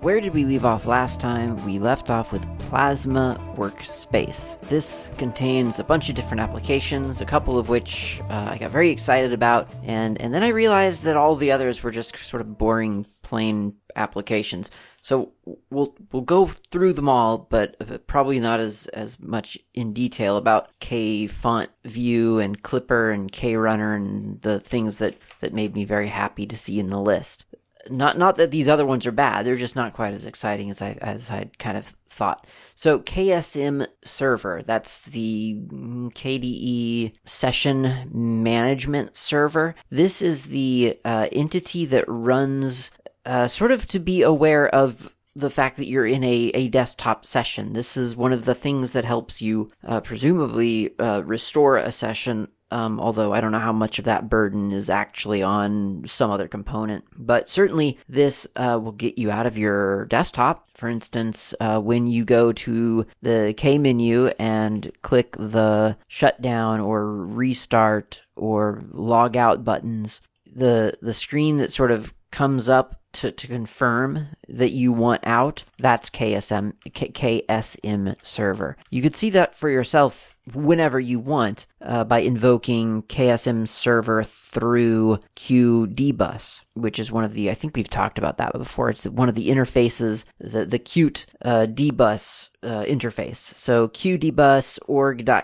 Where did we leave off last time? We left off with Plasma Workspace. This contains a bunch of different applications, a couple of which uh, I got very excited about, and, and then I realized that all the others were just sort of boring, plain applications. So we'll we'll go through them all, but probably not as as much in detail about K font view and Klipper and K runner and the things that that made me very happy to see in the list not not that these other ones are bad. They're just not quite as exciting as i as i'd kind of thought. So ksm server that's the kde session management server. This is the uh, entity that runs uh, sort of to be aware of the fact that you're in a, a desktop session. This is one of the things that helps you uh, presumably uh, restore a session um, although I don't know how much of that burden is actually on some other component. But certainly, this uh, will get you out of your desktop. For instance, uh, when you go to the K menu and click the shutdown or restart or log out buttons, the the screen that sort of comes up to, to confirm that you want out, that's KSM K, KSM server. You could see that for yourself whenever you want uh, by invoking KSM server through QDBus, which is one of the I think we've talked about that before. It's one of the interfaces, the the Qt uh, dbus uh, interface. So qdbus org.kde.ksm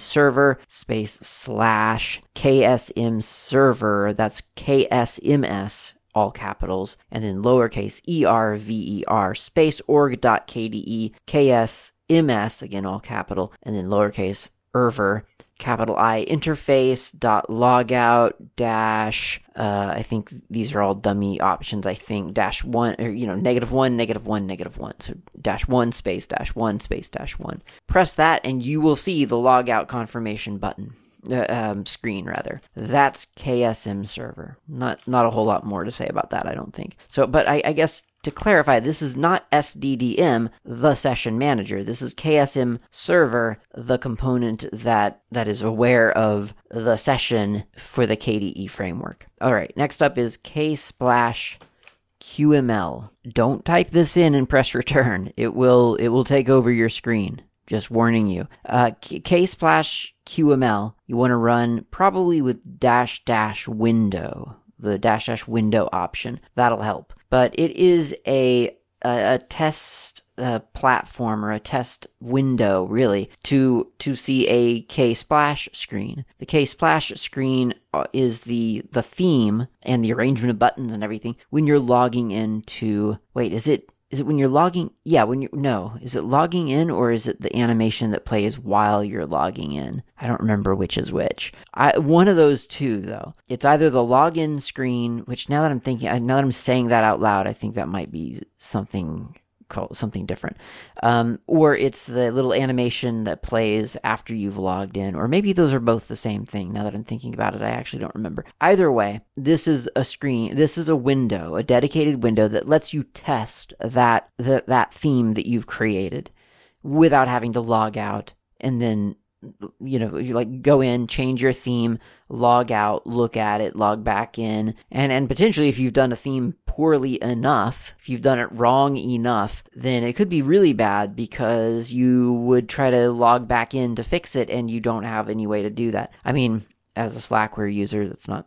server space slash ksm server. That's ksms all capitals, and then lowercase e r v e r space ks ms, again all capital, and then lowercase erver, capital I interface dot logout dash uh, I think these are all dummy options. I think dash one or you know negative one negative one negative one so dash one space dash one space dash one. Press that and you will see the logout confirmation button. Uh, um, screen rather. That's KSM server. Not not a whole lot more to say about that, I don't think. So, but I, I guess to clarify, this is not SDDM, the session manager. This is KSM server, the component that, that is aware of the session for the KDE framework. All right, next up is Ksplash QML. Don't type this in and press return. It will it will take over your screen. Just warning you. Uh, Ksplash QML, you want to run probably with dash dash window, the dash dash window option. That'll help but it is a a, a test uh, platform or a test window really to to see a K splash screen. The K splash screen uh, is the the theme and the arrangement of buttons and everything when you're logging into wait is it is it when you're logging? Yeah, when you no, is it logging in or is it the animation that plays while you're logging in? I don't remember which is which. I one of those two though. It's either the login screen, which now that I'm thinking, now that I'm saying that out loud, I think that might be something call something different. Um, or it's the little animation that plays after you've logged in, or maybe those are both the same thing. Now that I'm thinking about it, I actually don't remember. Either way, this is a screen, this is a window, a dedicated window that lets you test that, that, that theme that you've created without having to log out and then you know, you like go in, change your theme, log out, look at it, log back in, and and potentially if you've done a theme poorly enough, if you've done it wrong enough, then it could be really bad because you would try to log back in to fix it and you don't have any way to do that. I mean, as a Slackware user, that's not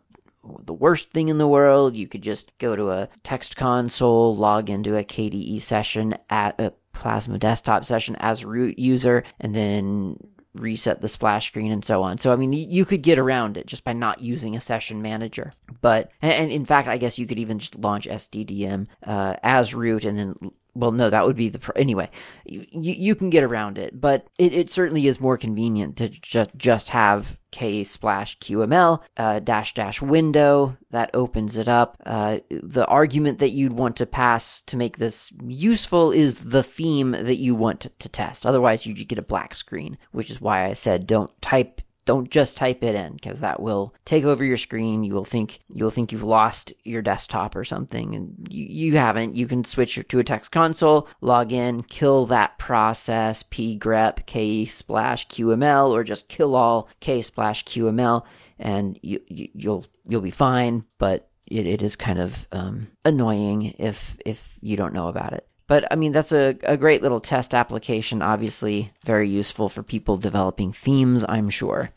the worst thing in the world. You could just go to a text console, log into a KDE session at a Plasma desktop session as root user, and then reset the splash screen and so on. So I mean, you could get around it just by not using a session manager. But and in fact, I guess you could even just launch SDDM uh, as root and then well, no, that would be the. Pro- anyway, you, you can get around it, but it, it certainly is more convenient to just, just have k splash qml uh, dash dash window that opens it up uh, the argument that you'd want to pass to make this useful is the theme that you want to, to test otherwise you get a black screen which is why i said don't type don't just type it in because that will take over your screen. You will think you'll think you've lost your desktop or something, and you, you haven't. You can switch to a text console, log in, kill that process, pgrep k splash qml, or just kill all k splash qml, and you, you you'll you'll be fine. But it, it is kind of um, annoying if if you don't know about it. But I mean, that's a, a great little test application, obviously, very useful for people developing themes, I'm sure.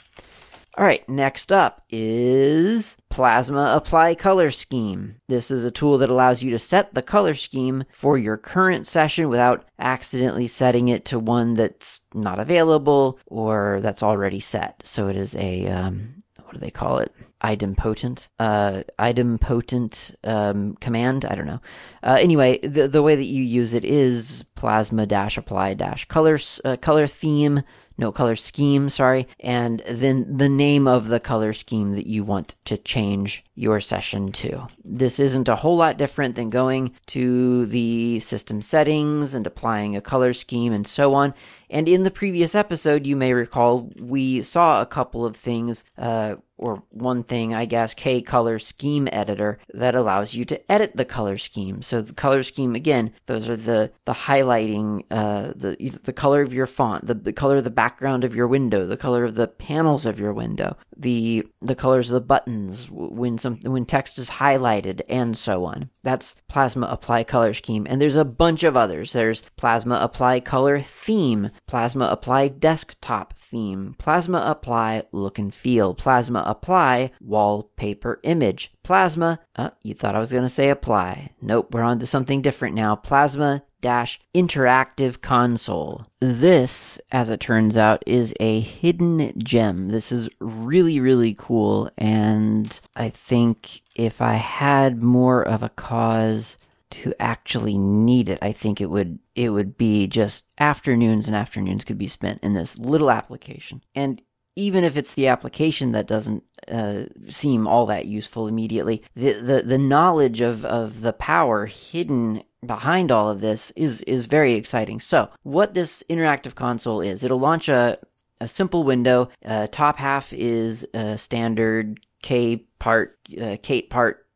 All right, next up is Plasma Apply Color Scheme. This is a tool that allows you to set the color scheme for your current session without accidentally setting it to one that's not available or that's already set. So it is a, um, what do they call it? Idempotent uh, idempotent um, command. I don't know. Uh, anyway, the the way that you use it is plasma dash apply dash colors uh, color theme no color scheme, sorry, and then the name of the color scheme that you want to change your session to. This isn't a whole lot different than going to the system settings and applying a color scheme and so on. And in the previous episode, you may recall we saw a couple of things, uh, or one thing, I guess, K Color Scheme Editor that allows you to edit the color scheme. So the color scheme, again, those are the the highlighting, uh, the the color of your font, the, the color of the background of your window, the color of the panels of your window, the the colors of the buttons when some when text is highlighted and so on. That's Plasma Apply Color Scheme and there's a bunch of others. There's Plasma Apply Color Theme, Plasma Apply Desktop Theme, Plasma Apply Look and Feel, Plasma Apply Wallpaper Image, Plasma, uh, you thought I was going to say apply. Nope, we're on to something different now. Plasma dash interactive console. This, as it turns out, is a hidden gem. This is really, really cool, and I think if I had more of a cause to actually need it, I think it would it would be just afternoons and afternoons could be spent in this little application. And even if it's the application that doesn't uh, seem all that useful immediately, the, the, the knowledge of, of the power hidden behind all of this is is very exciting. So, what this interactive console is, it'll launch a a simple window. Uh, top half is a standard K part uh, Kate part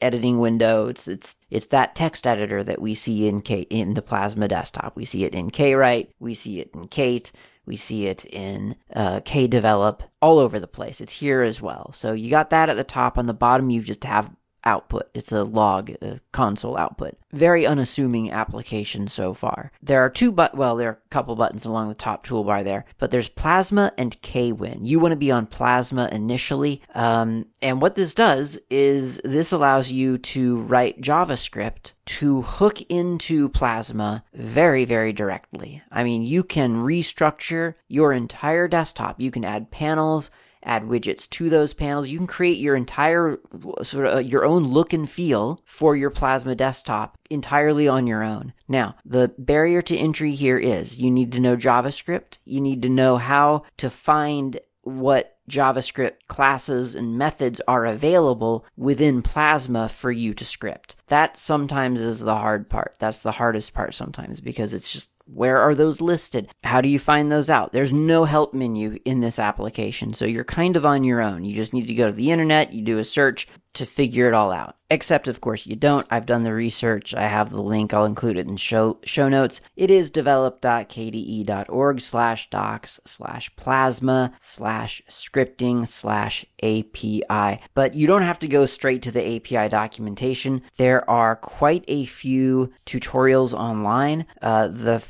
editing window. It's it's it's that text editor that we see in K in the Plasma desktop. We see it in KWrite. We see it in Kate. We see it in uh, Kdevelop all over the place. It's here as well. So you got that at the top. On the bottom, you just have output. It's a log a console output. Very unassuming application so far. There are two but well, there are a couple buttons along the top toolbar there, but there's Plasma and Kwin. You want to be on Plasma initially, um, and what this does is this allows you to write JavaScript to hook into Plasma very, very directly. I mean, you can restructure your entire desktop. You can add panels add widgets to those panels. You can create your entire sort of uh, your own look and feel for your Plasma desktop entirely on your own. Now, the barrier to entry here is you need to know JavaScript. You need to know how to find what JavaScript classes and methods are available within Plasma for you to script. That sometimes is the hard part. That's the hardest part sometimes because it's just where are those listed? How do you find those out? There's no help menu in this application, so you're kind of on your own. You just need to go to the internet, you do a search to figure it all out. Except, of course, you don't. I've done the research. I have the link. I'll include it in show show notes. It is develop.kde.org slash docs slash plasma slash scripting slash API. But you don't have to go straight to the API documentation. There are quite a few tutorials online. Uh, the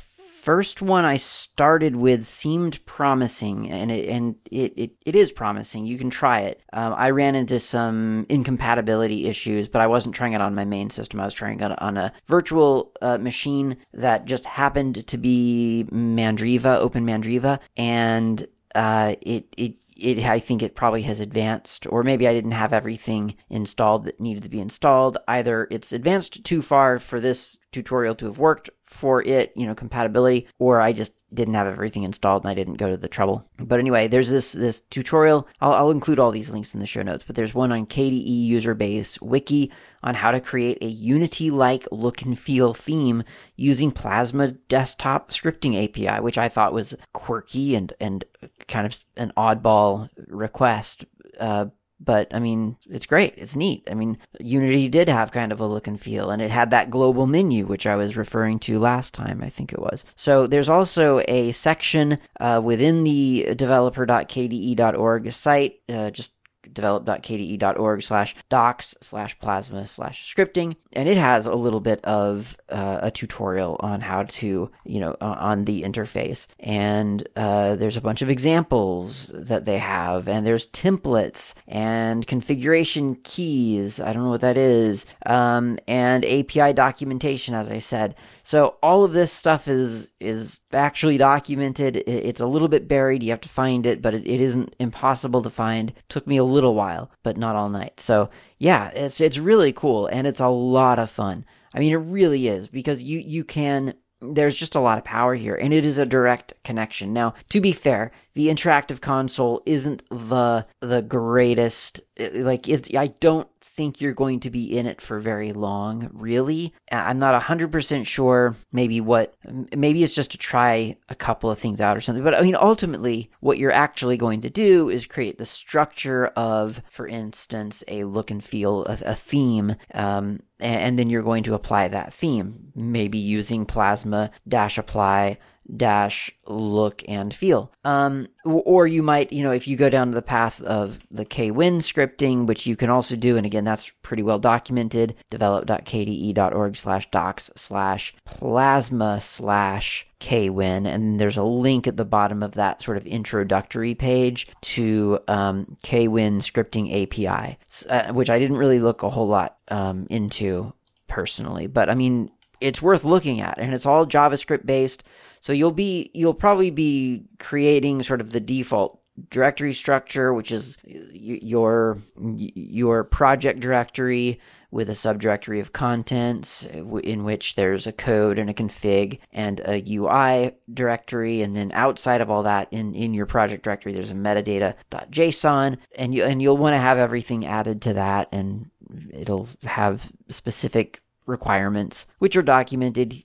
first one I started with seemed promising, and it and it, it, it is promising. You can try it. Um, I ran into some incompatibility issues, but I wasn't trying it on my main system. I was trying it on a virtual uh, machine that just happened to be Mandriva, Open Mandriva, and uh, it it it, I think it probably has advanced, or maybe I didn't have everything installed that needed to be installed. Either it's advanced too far for this tutorial to have worked for it, you know, compatibility, or I just didn't have everything installed and I didn't go to the trouble. But anyway, there's this this tutorial. I'll, I'll include all these links in the show notes. But there's one on KDE user base wiki on how to create a Unity-like look and feel theme using Plasma Desktop Scripting API, which I thought was quirky and and kind of an oddball request. Uh, but I mean, it's great. It's neat. I mean, Unity did have kind of a look and feel, and it had that global menu, which I was referring to last time, I think it was. So there's also a section uh, within the developer.kde.org site, uh, just develop.kde.org slash docs slash plasma slash scripting and it has a little bit of uh, a tutorial on how to you know uh, on the interface and uh, there's a bunch of examples that they have and there's templates and configuration keys i don't know what that is um, and api documentation as i said so all of this stuff is is actually documented. It's a little bit buried. You have to find it, but it, it isn't impossible to find. It took me a little while, but not all night. So yeah, it's it's really cool and it's a lot of fun. I mean, it really is because you you can there's just a lot of power here and it is a direct connection now to be fair the interactive console isn't the the greatest eh, like it's i don't think you're going to be in it for very long, really. I'm not 100% sure maybe what, maybe it's just to try a couple of things out or something. But I mean, ultimately, what you're actually going to do is create the structure of, for instance, a look and feel, a, a theme. Um, and then you're going to apply that theme, maybe using Plasma dash apply dash look and feel. Um, or you might, you know, if you go down the path of the kwin scripting, which you can also do, and again, that's pretty well documented, develop.kde.org slash docs slash plasma slash kwin, and there's a link at the bottom of that sort of introductory page to um, kwin scripting API, uh, which I didn't really look a whole lot um, into personally, but I mean, it's worth looking at, and it's all JavaScript based. So you'll be you'll probably be creating sort of the default directory structure, which is your your project directory with a subdirectory of contents in which there's a code and a config and a UI directory and then outside of all that in, in your project directory there's a metadata.json and you and you'll want to have everything added to that and it'll have specific requirements, which are documented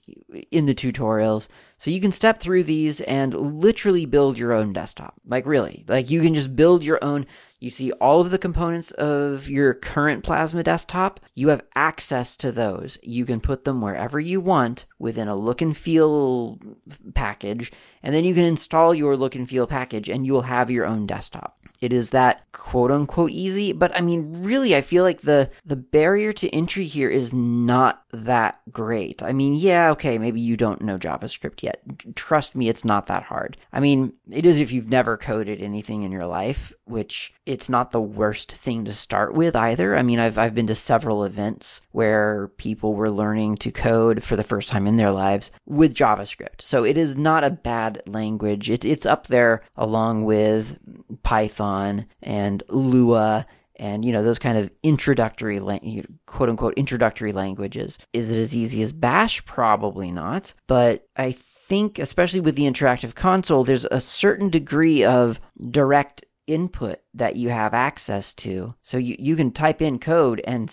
in the tutorials. So you can step through these and literally build your own desktop. Like, really. Like, you can just build your own. You see all of the components of your current Plasma desktop. You have access to those. You can put them wherever you want within a look and feel package. And then you can install your look and feel package and you will have your own desktop. It is that quote unquote easy, but I mean, really, I feel like the the barrier to entry here is not that great. I mean, yeah, okay, maybe you don't know JavaScript yet. Trust me, it's not that hard. I mean, it is if you've never coded anything in your life, which it's not the worst thing to start with either. I mean, I've I've been to several events where people were learning to code for the first time in their lives with JavaScript. So it is not a bad language. It, it's up there along with Python and Lua and you know those kind of introductory quote unquote introductory languages. Is it as easy as bash? Probably not. But i think especially with the interactive console there's a certain degree of direct input that you have access to. So you, you can type in code and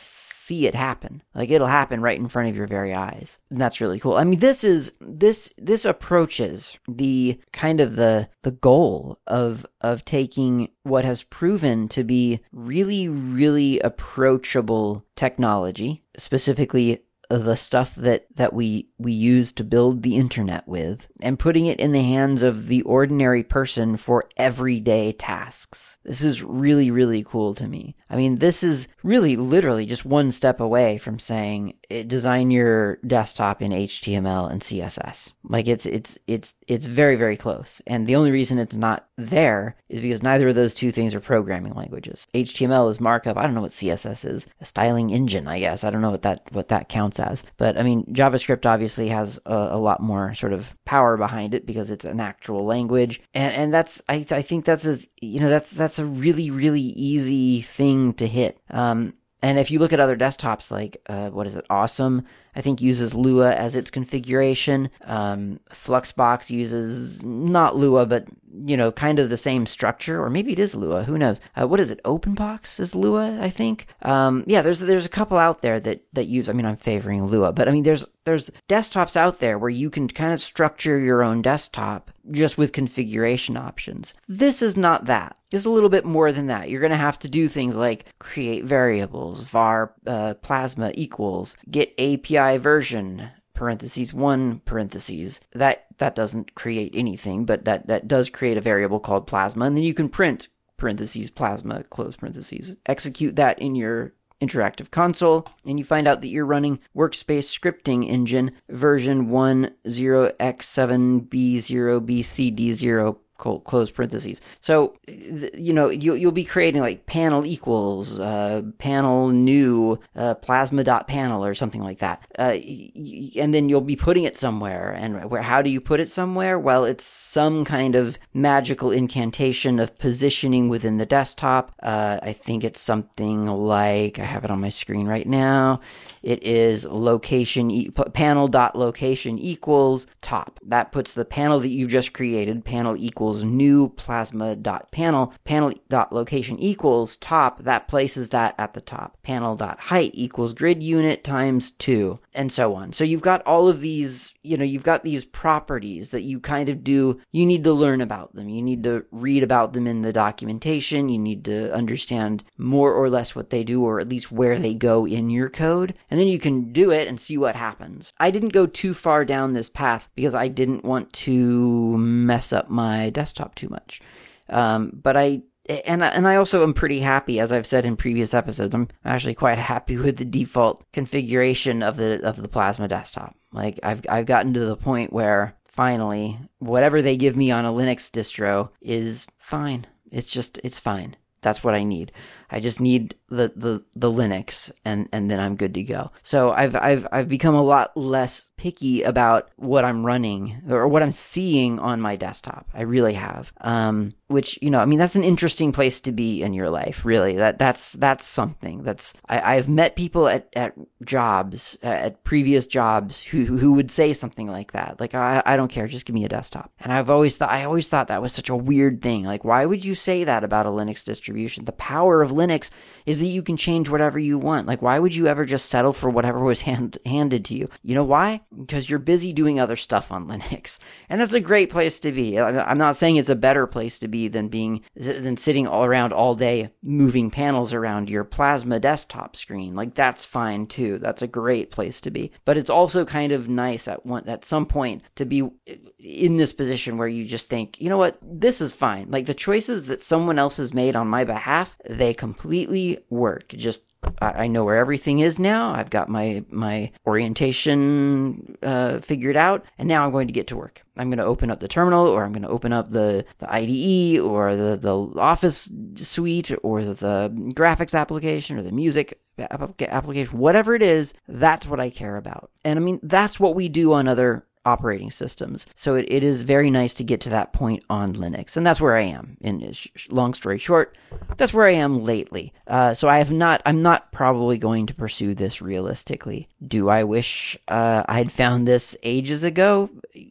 see it happen. Like it'll happen right in front of your very eyes. And that's really cool. I mean, this is this this approaches the kind of the the goal of of taking what has proven to be really really approachable technology, specifically the stuff that that we we use to build the internet with and putting it in the hands of the ordinary person for everyday tasks. This is really really cool to me. I mean, this is really literally just one step away from saying eh, design your desktop in HTML and CSS. Like it's it's it's it's very very close. And the only reason it's not there is because neither of those two things are programming languages. HTML is markup. I don't know what CSS is. A styling engine, I guess. I don't know what that what that counts as. But I mean, JavaScript obviously has a, a lot more sort of power behind it because it's an actual language. And and that's I I think that's as you know that's that's a really really easy thing to hit. Um, And if you look at other desktops, like uh, what is it, Awesome, I think uses Lua as its configuration. Um, Fluxbox uses not Lua, but you know, kind of the same structure, or maybe it is Lua. Who knows? Uh, what is it? OpenBox is Lua, I think. Um, yeah, there's there's a couple out there that that use. I mean, I'm favoring Lua, but I mean, there's there's desktops out there where you can kind of structure your own desktop just with configuration options. This is not that. It's a little bit more than that. You're going to have to do things like create variables, var uh, plasma equals, get API version, parentheses one parentheses that that doesn't create anything but that that does create a variable called plasma and then you can print parentheses plasma close parentheses. Execute that in your interactive console and you find out that you're running workspace scripting engine version 10x7b0bcd0 close parentheses. So, you know, you'll, you'll be creating like panel equals, uh, panel new, uh, plasma dot panel or something like that. Uh, and then you'll be putting it somewhere. And where, how do you put it somewhere? Well, it's some kind of magical incantation of positioning within the desktop. Uh, I think it's something like, I have it on my screen right now. It is location panel dot location equals top. That puts the panel that you just created, panel equals new plasma dot panel, panel dot location equals top. That places that at the top. Panel dot height equals grid unit times two, and so on. So you've got all of these you know you've got these properties that you kind of do you need to learn about them you need to read about them in the documentation you need to understand more or less what they do or at least where they go in your code and then you can do it and see what happens i didn't go too far down this path because i didn't want to mess up my desktop too much um, but i and and I also am pretty happy, as I've said in previous episodes. I'm actually quite happy with the default configuration of the of the Plasma desktop. Like I've I've gotten to the point where finally, whatever they give me on a Linux distro is fine. It's just it's fine. That's what I need. I just need the, the, the Linux and, and then I'm good to go. So I've, I've, I've become a lot less picky about what I'm running or what I'm seeing on my desktop. I really have. Um, which, you know, I mean, that's an interesting place to be in your life, really. That, that's, that's something that's, I, I've met people at, at jobs, at previous jobs who, who would say something like that. Like, I, I don't care. Just give me a desktop. And I've always thought, I always thought that was such a weird thing. Like, why would you say that about a Linux distribution? The power of Linux is that you can change whatever you want. Like, why would you ever just settle for whatever was hand, handed to you? You know why? Because you're busy doing other stuff on Linux. And that's a great place to be. I'm not saying it's a better place to be than being, than sitting all around all day moving panels around your plasma desktop screen. Like, that's fine too. That's a great place to be. But it's also kind of nice at one, at some point to be in this position where you just think, you know what, this is fine. Like the choices that someone else has made on my behalf, they completely work. Just I know where everything is now. I've got my my orientation uh, figured out, and now I'm going to get to work. I'm going to open up the terminal, or I'm going to open up the the IDE, or the the Office suite, or the graphics application, or the music application, whatever it is. That's what I care about, and I mean that's what we do on other operating systems. So it, it is very nice to get to that point on Linux. And that's where I am. In sh- long story short, that's where I am lately. Uh, so I have not, I'm not probably going to pursue this realistically. Do I wish uh, I had found this ages ago?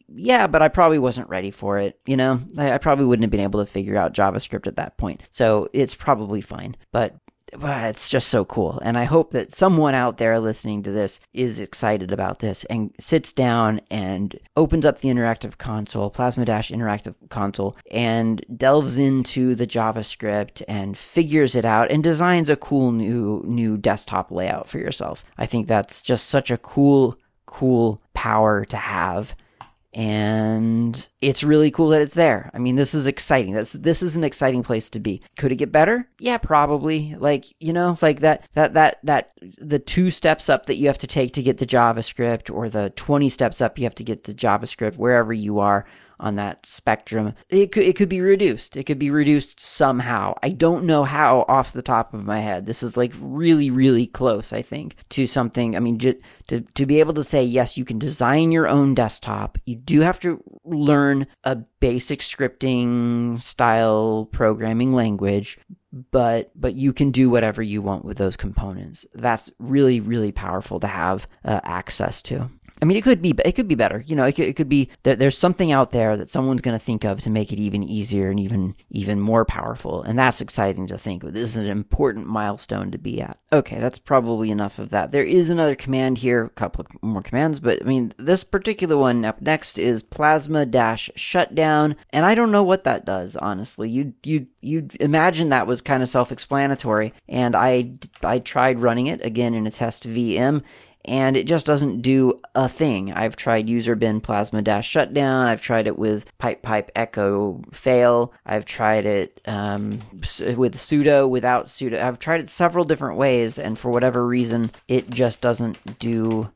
Yeah, but I probably wasn't ready for it. You know, I, I probably wouldn't have been able to figure out JavaScript at that point. So it's probably fine. But it's just so cool. And I hope that someone out there listening to this is excited about this and sits down and opens up the interactive console, Plasma Dash Interactive Console, and delves into the JavaScript and figures it out and designs a cool new new desktop layout for yourself. I think that's just such a cool cool power to have and it's really cool that it's there. I mean, this is exciting. This this is an exciting place to be. Could it get better? Yeah, probably. Like you know, like that that that that the two steps up that you have to take to get the JavaScript, or the twenty steps up you have to get the JavaScript wherever you are on that spectrum. It could, it could be reduced. It could be reduced somehow. I don't know how off the top of my head. This is like really, really close, I think, to something. I mean, to, to, to be able to say, yes, you can design your own desktop, you do have to learn a basic scripting style programming language, but but you can do whatever you want with those components. That's really really powerful to have uh, access to. I mean, it could be it could be better. You know, it could, it could be there, there's something out there that someone's going to think of to make it even easier and even even more powerful, and that's exciting to think. Of. This is an important milestone to be at. Okay, that's probably enough of that. There is another command here, a couple of more commands, but I mean, this particular one up next is plasma dash shutdown, and I don't know what that does. Honestly, you you you imagine that was kind of self-explanatory, and I I tried running it again in a test VM and it just doesn't do a thing. I've tried user bin plasma dash shutdown. I've tried it with pipe pipe echo fail. I've tried it um, with sudo, without sudo. I've tried it several different ways, and for whatever reason, it just doesn't do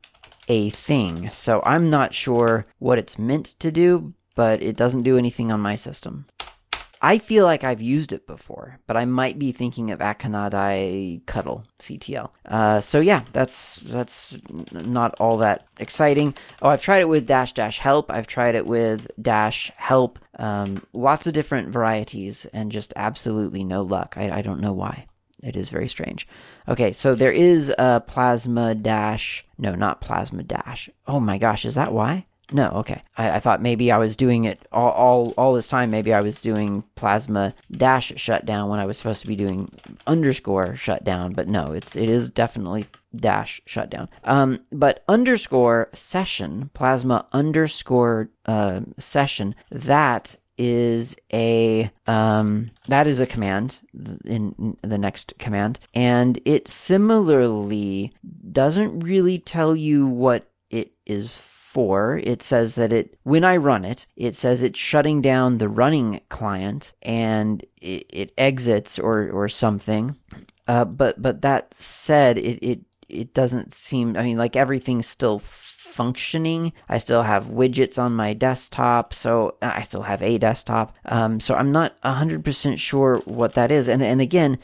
a thing. So I'm not sure what it's meant to do, but it doesn't do anything on my system. I feel like I've used it before, but I might be thinking of Akonadi Cuddle CTL. Uh, so yeah, that's that's not all that exciting. Oh, I've tried it with dash dash help. I've tried it with dash help. Um, lots of different varieties, and just absolutely no luck. I, I don't know why. It is very strange. Okay, so there is a plasma dash. No, not plasma dash. Oh my gosh, is that why? No, okay. I, I, thought maybe I was doing it all, all all this time. Maybe I was doing plasma dash shutdown when I was supposed to be doing underscore shutdown. But no, it's it is definitely dash shutdown. Um, but underscore session plasma underscore uh, session that is a um, that is a command in, the next command, and it similarly doesn't really tell you what it is 4, it says that it, when I run it, it says it's shutting down the running client and it, it exits or, or something. Uh, but, but that said, it, it, it doesn't seem, I mean, like everything's still functioning. I still have widgets on my desktop, so uh, I still have a desktop. Um, so I'm not 100% sure what that is. And, and again,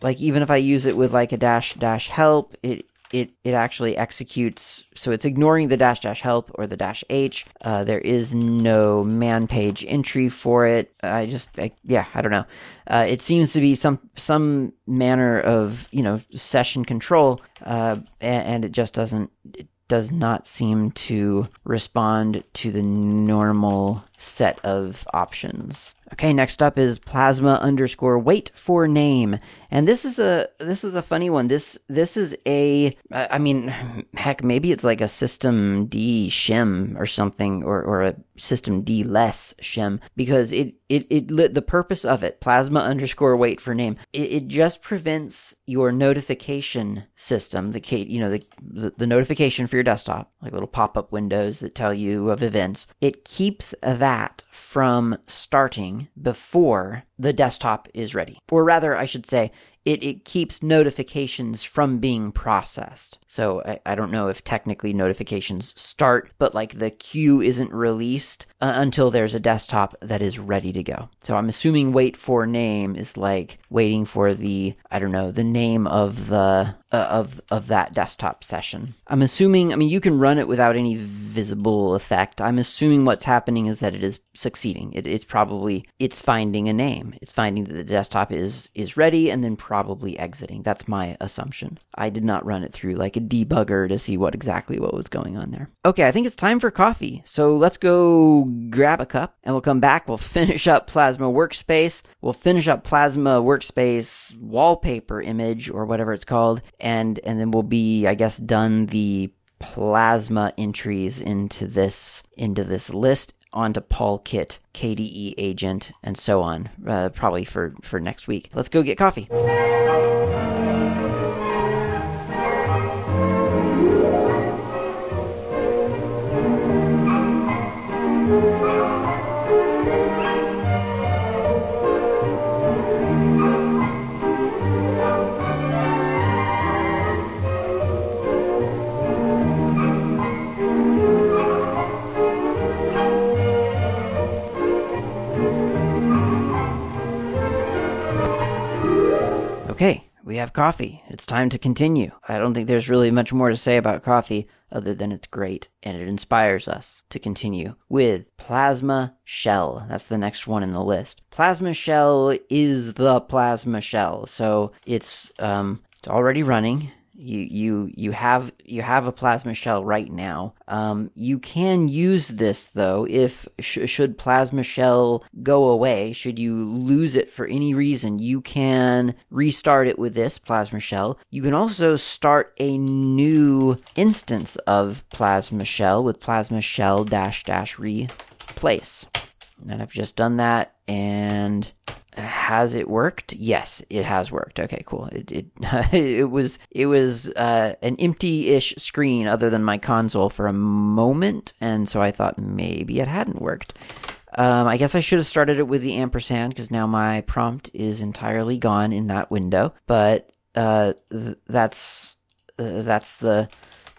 like even if I use it with like a dash dash help, it it it actually executes so it's ignoring the dash dash help or the dash h. Uh, there is no man page entry for it. I just I, yeah i don't know. Uh, it seems to be some some manner of you know session control uh, and, and, it just doesn't it does not seem to respond to the normal set of options Okay, next up is plasma underscore wait for name, and this is a this is a funny one. This this is a I mean, heck, maybe it's like a system D shim or something, or or a system D less shim because it it it the purpose of it plasma underscore wait for name it, it just prevents your notification system the Kate, you know the, the the notification for your desktop like little pop up windows that tell you of events. It keeps that from starting before the desktop is ready. Or rather, I should say, it, it keeps notifications from being processed. So I, I don't know if technically notifications start, but like the queue isn't released uh, until there's a desktop that is ready to go. So I'm assuming wait for name is like waiting for the I don't know the name of the uh, of of that desktop session. I'm assuming. I mean, you can run it without any visible effect. I'm assuming what's happening is that it is succeeding. It, it's probably it's finding a name. It's finding that the desktop is is ready and then probably exiting. That's my assumption. I did not run it through like a debugger to see what exactly what was going on there. Okay, I think it's time for coffee. So let's go grab a cup and we'll come back. We'll finish up Plasma Workspace. We'll finish up Plasma Workspace wallpaper image or whatever it's called and and then we'll be I guess done the plasma entries into this into this list onto polkit, KDE agent, and so on. Uh, probably for for next week. Let's go get coffee. Coffee. It's time to continue. I don't think there's really much more to say about coffee other than it's great and it inspires us to continue with Plasma Shell. That's the next one in the list. Plasma Shell is the Plasma Shell, so it's um, it's already running you you you have you have a plasma shell right now. Um, you can use this though if sh- should plasma shell go away, should you lose it for any reason, you can restart it with this plasma shell. You can also start a new instance of plasma shell with plasma shell dash dash replace. And I've just done that and has it worked? Yes, it has worked. Okay, cool. It it, it was it was uh, an empty-ish screen other than my console for a moment, and so I thought maybe it hadn't worked. Um, I guess I should have started it with the ampersand because now my prompt is entirely gone in that window. But uh, th- that's uh, that's the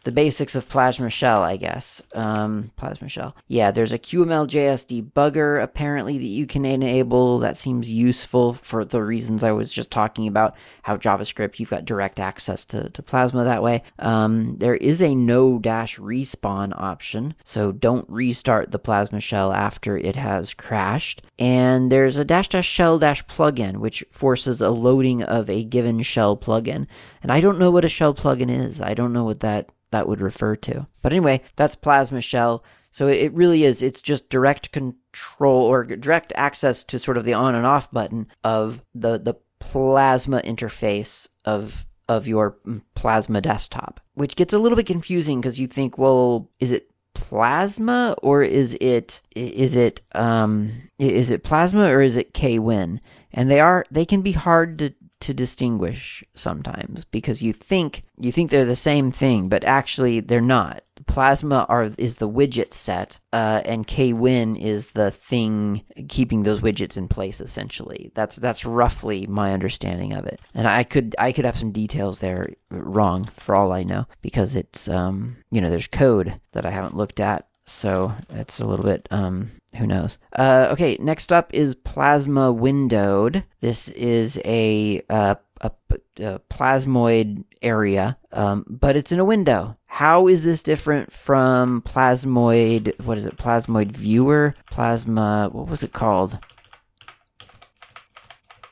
the basics of Plasma Shell, I guess. Um, Plasma Shell. Yeah, there's a QML.js debugger apparently that you can enable. That seems useful for the reasons I was just talking about. How JavaScript, you've got direct access to, to Plasma that way. Um, there is a no dash respawn option, so don't restart the Plasma Shell after it has crashed. And there's a dash dash shell dash plugin, which forces a loading of a given shell plugin. And I don't know what a shell plugin is. I don't know what that that would refer to. But anyway, that's Plasma Shell. So it really is, it's just direct control or direct access to sort of the on and off button of the, the Plasma interface of of your Plasma desktop, which gets a little bit confusing because you think, well, is it plasma or is it is it um is it plasma or is it kwin and they are they can be hard to to distinguish sometimes because you think you think they're the same thing, but actually they're not. Plasma are is the widget set, uh, and kwin is the thing keeping those widgets in place. Essentially, that's that's roughly my understanding of it. And I could I could have some details there wrong for all I know because it's um you know there's code that I haven't looked at, so it's a little bit um who knows? Uh, okay, next up is Plasma Windowed. This is a, uh, a, a plasmoid area, um, but it's in a window. How is this different from Plasmoid? What is it? Plasmoid Viewer? Plasma. What was it called?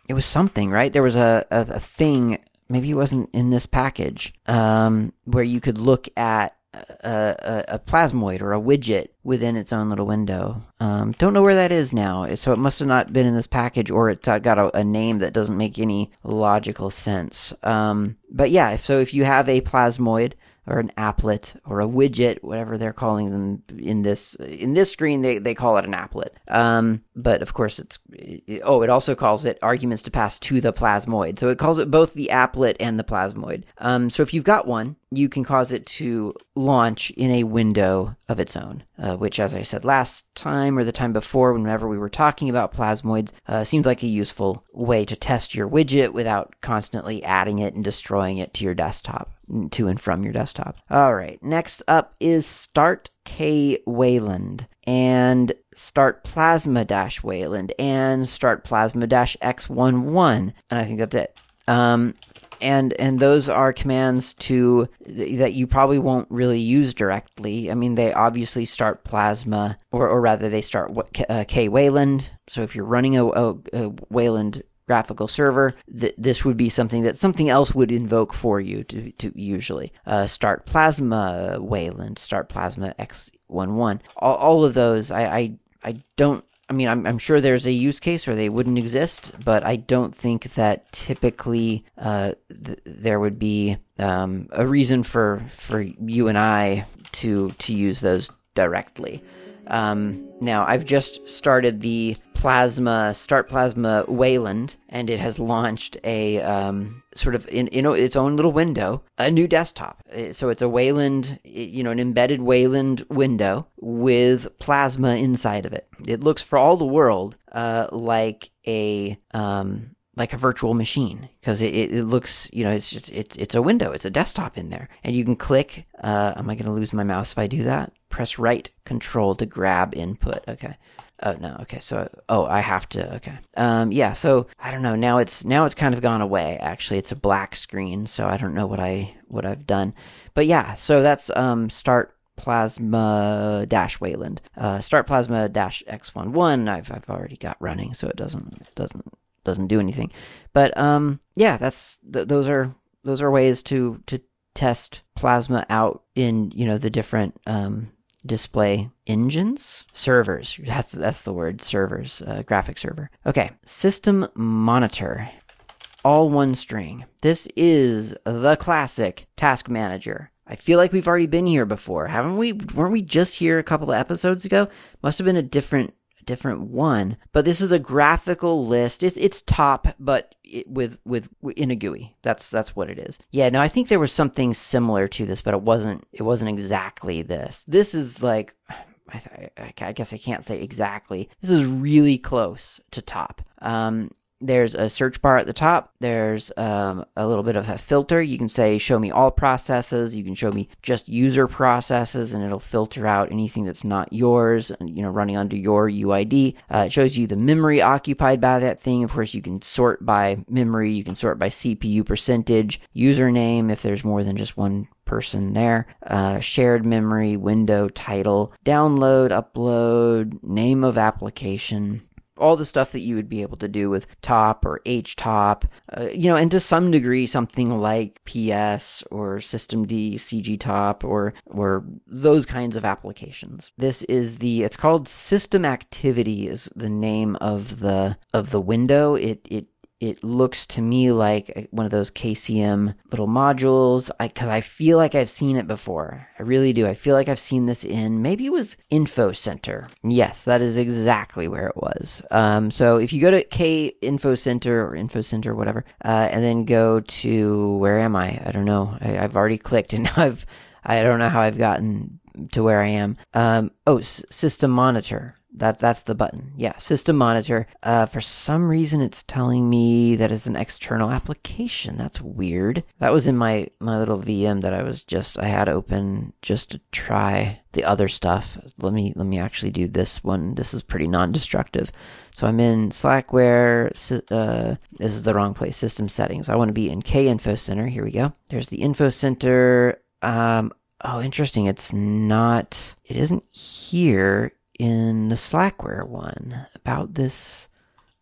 It was something, right? There was a, a, a thing. Maybe it wasn't in this package um, where you could look at a, a, plasmoid or a widget within its own little window. Um, don't know where that is now, so it must have not been in this package, or it's got a, a name that doesn't make any logical sense. Um, but yeah, so if you have a plasmoid or an applet or a widget, whatever they're calling them in this in this screen, they, they call it an applet. Um, but of course, it's it, oh, it also calls it arguments to pass to the plasmoid. So it calls it both the applet and the plasmoid. Um, so if you've got one, you can cause it to launch in a window of its own, uh, which, as I said last time or the time before, whenever we were talking about plasmoids, uh, seems like a useful way to test your widget without constantly adding it and destroying it to your desktop, to and from your desktop. All right, next up is Start K Wayland and Start Plasma Dash Wayland and Start Plasma Dash X11, and I think that's it. Um, and and those are commands to that you probably won't really use directly. I mean, they obviously start Plasma, or or rather, they start uh, K Wayland. So if you're running a, a, a Wayland graphical server, th- this would be something that something else would invoke for you to, to usually uh, start Plasma Wayland, start Plasma X11. All, all of those, I, I I don't I mean, I'm, I'm sure there's a use case or they wouldn't exist, but I don't think that typically uh, th- there would be um, a reason for for you and I to to use those directly. Um, now, I've just started the Plasma Start Plasma Wayland, and it has launched a um, sort of in, in its own little window a new desktop. Uh, so it's a Wayland, you know, an embedded Wayland window with Plasma inside of it. It looks for all the world uh, like a um, like a virtual machine because it, it, it, looks you know it's just it's it's a window it's a desktop in there. And you can click uh, am i going to lose my mouse if i do that? Press right control to grab input okay. Oh no okay so oh i have to okay. Um yeah so i don't know now it's now it's kind of gone away actually. It's a black screen so i don't know what i what i've done. But yeah so that's um start plasma dash wayland. Uh, start plasma dash x11 I've, I've already got running so it doesn't doesn't doesn't do anything. But um yeah that's th- those are those are ways to to test plasma out in you know the different um display engines. Servers. That's that's the word servers uh, graphic server. Okay system monitor. All one string. This is the classic task manager. I feel like we've already been here before, haven't we? Weren't we just here a couple of episodes ago? Must have been a different different one. But this is a graphical list. It's it's top, but it, with with in a GUI. That's that's what it is. Yeah. No, I think there was something similar to this, but it wasn't. It wasn't exactly this. This is like. I, I, I guess I can't say exactly. This is really close to top. Um, there's a search bar at the top. There's um, a little bit of a filter. You can say, show me all processes. You can show me just user processes, and it'll filter out anything that's not yours, you know, running under your UID. Uh, it shows you the memory occupied by that thing. Of course, you can sort by memory. You can sort by CPU percentage, username, if there's more than just one person there. Uh, shared memory, window, title, download, upload, name of application all the stuff that you would be able to do with top or htop uh, you know and to some degree something like ps or systemd cg top or or those kinds of applications. This is the it's called system activity is the name of the of the window. It it it looks to me like one of those KCM little modules because I, I, feel like I've seen it before. I really do. I feel like I've seen this in maybe it was Info Center. Yes, that is exactly where it was. Um, so if you go to KInfoCenter or Info Center whatever, uh, and then go to where am I? I don't know. I, have already clicked and I've I don't know how I've gotten to where I am. Um, oh, s- system monitor. That that's the button. Yeah, system monitor. Uh, for some reason, it's telling me that it's an external application. That's weird. That was in my my little VM that I was just I had open just to try the other stuff. Let me let me actually do this one. This is pretty non-destructive. So I'm in Slackware. Uh, this is the wrong place. System settings. I want to be in KInfoCenter. Here we go. There's the Info Center. Um, oh, interesting. It's not. It isn't here in the Slackware one about this.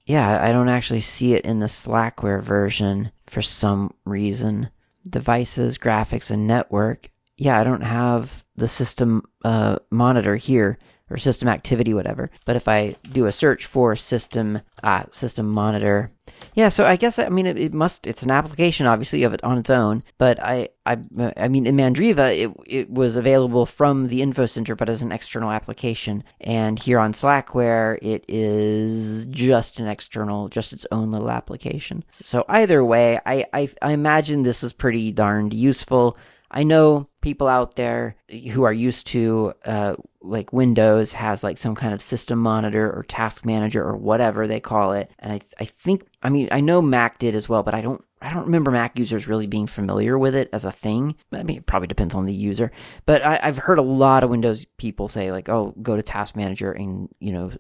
Yeah, I don't actually see it in the Slackware version for some reason. Devices, graphics, and network. Yeah, I don't have the system uh, monitor here or system activity, whatever. But if I do a search for system uh, system monitor, yeah. So I guess I mean it, it, must. It's an application, obviously, of it on its own. But I I I mean in Mandriva, it it was available from the info center, but as an external application. And here on Slackware, it is just an external, just its own little application. So either way, I I, I imagine this is pretty darned useful. I know people out there who are used to uh, like Windows has like some kind of system monitor or task manager or whatever they call it, and I I think I mean I know Mac did as well, but I don't I don't remember Mac users really being familiar with it as a thing. I mean, it probably depends on the user, but I, have heard a lot of Windows people say like, "Oh, go to Task Manager and you know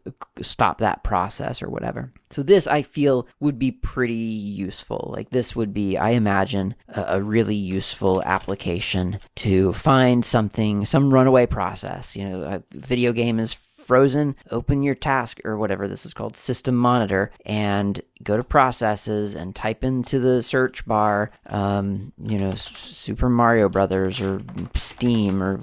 stop that process or whatever." So this I feel would be pretty useful. Like this would be, I imagine, a, a really useful application to find something, some runaway process. You know, a video game is frozen, open your task or whatever this is called, system monitor, and go to processes and type into the search bar, um, you know, Super Mario Brothers or Steam or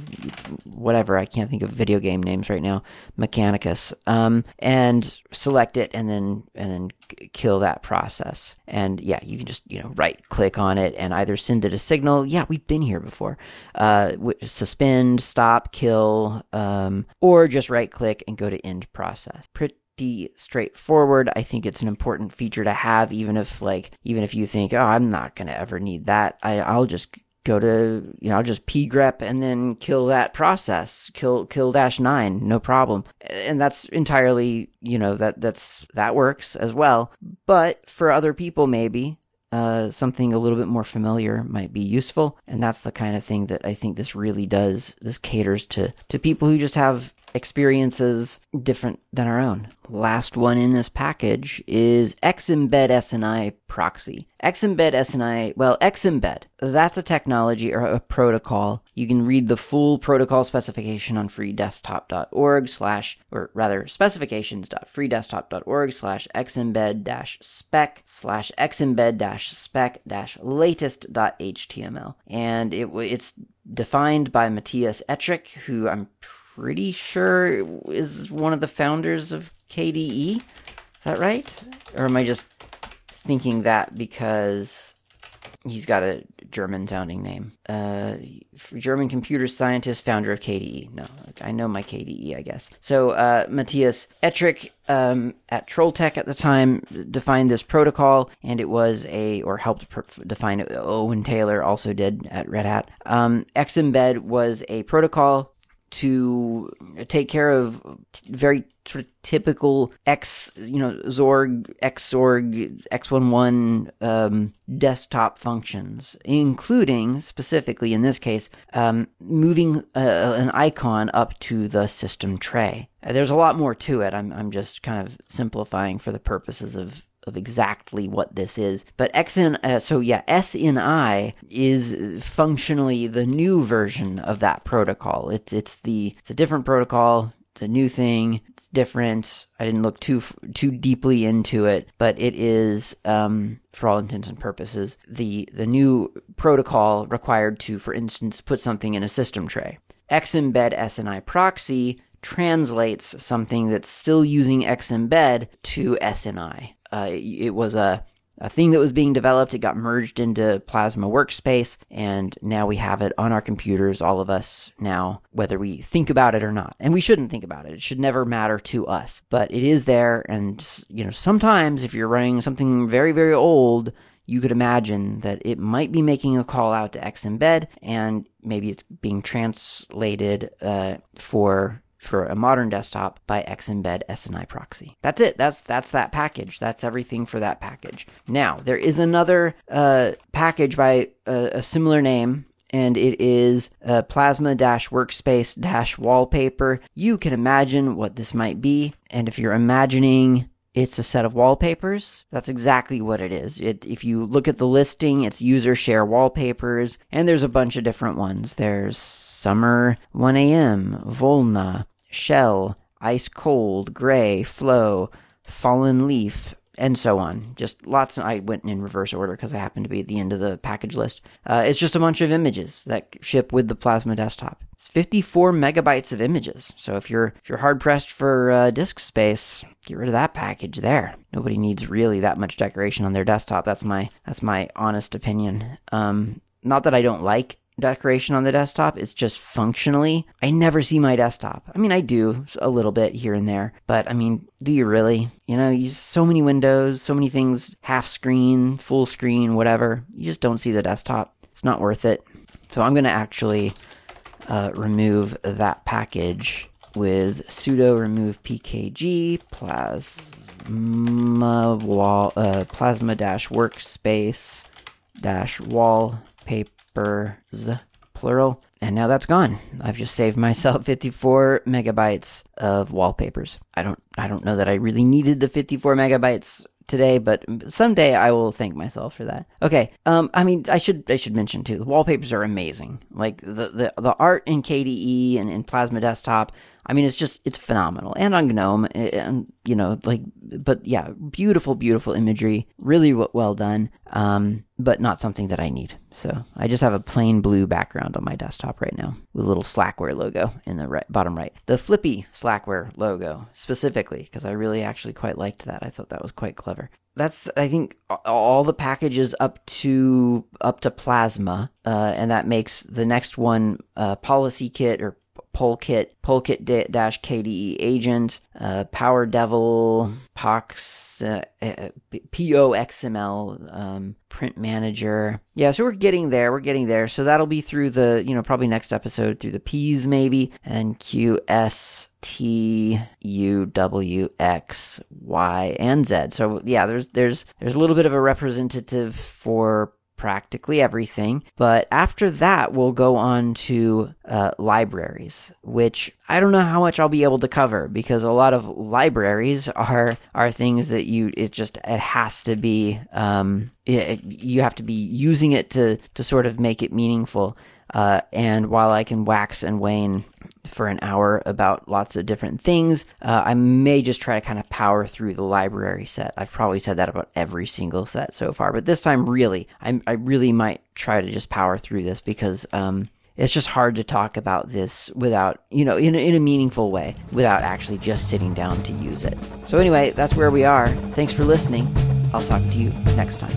whatever. I can't think of video game names right now. Mechanicus, um, and select it, and then and then kill that process. And yeah, you can just you know right click on it and either send it a signal. Yeah, we've been here before. Uh, suspend, stop, kill, um, or just right click and go to end process. Pretty straightforward. I think it's an important feature to have, even if like even if you think, oh, I'm not gonna ever need that. I, I'll just go to you know just pgrep and then kill that process. Kill kill dash 9 no problem. And that's entirely you know that that's that works as well. But for other people maybe uh, something a little bit more familiar might be useful. And that's the kind of thing that i think this really does this caters to to people who just have experiences different than our own. Last one in this package is Xembed SNI proxy. Xembed SNI, well, Xembed, that's a technology or a protocol. You can read the full protocol specification on freedesktop.org slash, or rather, specifications.freedesktop.org slash xembed dash spec slash xembed dash spec dash latest.html. And it, it's defined by Matthias Ettrich, who I'm pretty sure is one of the founders of KDE. Is that right? Or am I just thinking that because he's got a German sounding name? Uh, German computer scientist, founder of KDE. No, I know my KDE, I guess. So uh, Matthias Ettrich um, at Trolltech at the time defined this protocol, and it was a, or helped define it. Owen Taylor also did at Red Hat. Um, Xembed was a protocol to take care of very sort of typical X, you know, Xorg, Xorg, X11 um, desktop functions, including specifically in this case, um, moving uh, an icon up to the system tray. There's a lot more to it. I'm, I'm just kind of simplifying for the purposes of of exactly what this is. But XN, uh, so yeah, SNI is functionally the new version of that protocol. It's it's the it's a different protocol. It's a new thing. It's different. I didn't look too too deeply into it, but it is, um, for all intents and purposes, the the new protocol required to, for instance, put something in a system tray. Xembed SNI proxy translates something that's still using Xembed to SNI. Uh, it was a a thing that was being developed. It got merged into Plasma Workspace, and now we have it on our computers, all of us now, whether we think about it or not. And we shouldn't think about it. It should never matter to us. But it is there, and you know, sometimes if you're running something very, very old, you could imagine that it might be making a call out to Xembed, and maybe it's being translated uh, for for a modern desktop by Xembed SNI proxy. That's it. That's that's that package. That's everything for that package. Now there is another uh, package by a, a similar name and it is uh, plasma workspace wallpaper. You can imagine what this might be, and if you're imagining it's a set of wallpapers. That's exactly what it is. It, if you look at the listing, it's user share wallpapers, and there's a bunch of different ones. There's Summer 1am, Volna, Shell, Ice Cold, Gray, Flow, Fallen Leaf, and so on. Just lots. Of, I went in reverse order because I happened to be at the end of the package list. Uh, it's just a bunch of images that ship with the Plasma desktop. It's 54 megabytes of images. So if you're if you're hard pressed for uh, disk space, get rid of that package there. Nobody needs really that much decoration on their desktop. That's my that's my honest opinion. Um, not that I don't like decoration on the desktop. It's just functionally, I never see my desktop. I mean, I do a little bit here and there, but I mean, do you really? You know, you so many windows, so many things, half screen, full screen, whatever. You just don't see the desktop. It's not worth it. So I'm going to actually uh, remove that package with sudo remove pkg plasma wall uh, plasma dash workspace dash wallpaper plural. And now that's gone. I've just saved myself 54 megabytes of wallpapers. I don't I don't know that I really needed the 54 megabytes today, but someday I will thank myself for that. Okay. Um I mean I should I should mention too. The wallpapers are amazing. Like the the, the art in KDE and in Plasma Desktop I mean, it's just it's phenomenal, and on GNOME, and you know, like, but yeah, beautiful, beautiful imagery, really well done, um, but not something that I need. So I just have a plain blue background on my desktop right now with a little Slackware logo in the right, bottom right, the Flippy Slackware logo specifically, because I really actually quite liked that. I thought that was quite clever. That's I think all the packages up to up to Plasma, uh, and that makes the next one uh, PolicyKit or Polkit, Polkit-KDE agent, uh, Powerdevil, Pox, uh, uh, POXML, um, print manager. Yeah, so we're getting there. We're getting there. So that'll be through the, you know, probably next episode through the P's maybe, and QS T U W X Y and Z. So yeah, there's there's there's a little bit of a representative for practically everything. But after that, we'll go on to uh, libraries, which I don't know how much I'll be able to cover because a lot of libraries are are things that you it just it has to be um, it, you have to be using it to to sort of make it meaningful. Uh, and while I can wax and wane for an hour about lots of different things, uh, I may just try to kind of power through the library set. I've probably said that about every single set so far, but this time, really, I, I really might try to just power through this because um, it's just hard to talk about this without, you know, in in a meaningful way, without actually just sitting down to use it. So, anyway, that's where we are. Thanks for listening. I'll talk to you next time.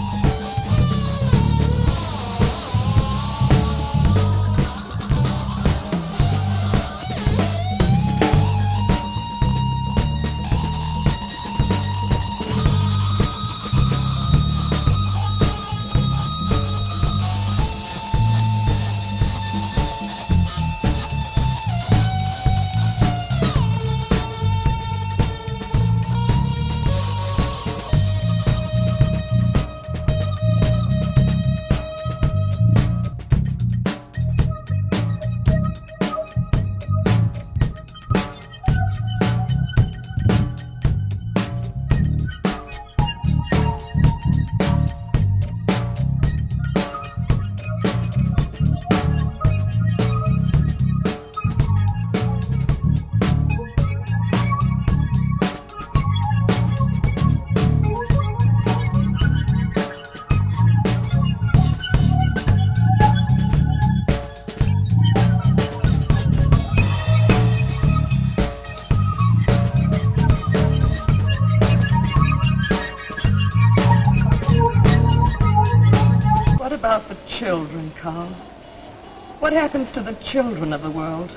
What happens to the children of the world?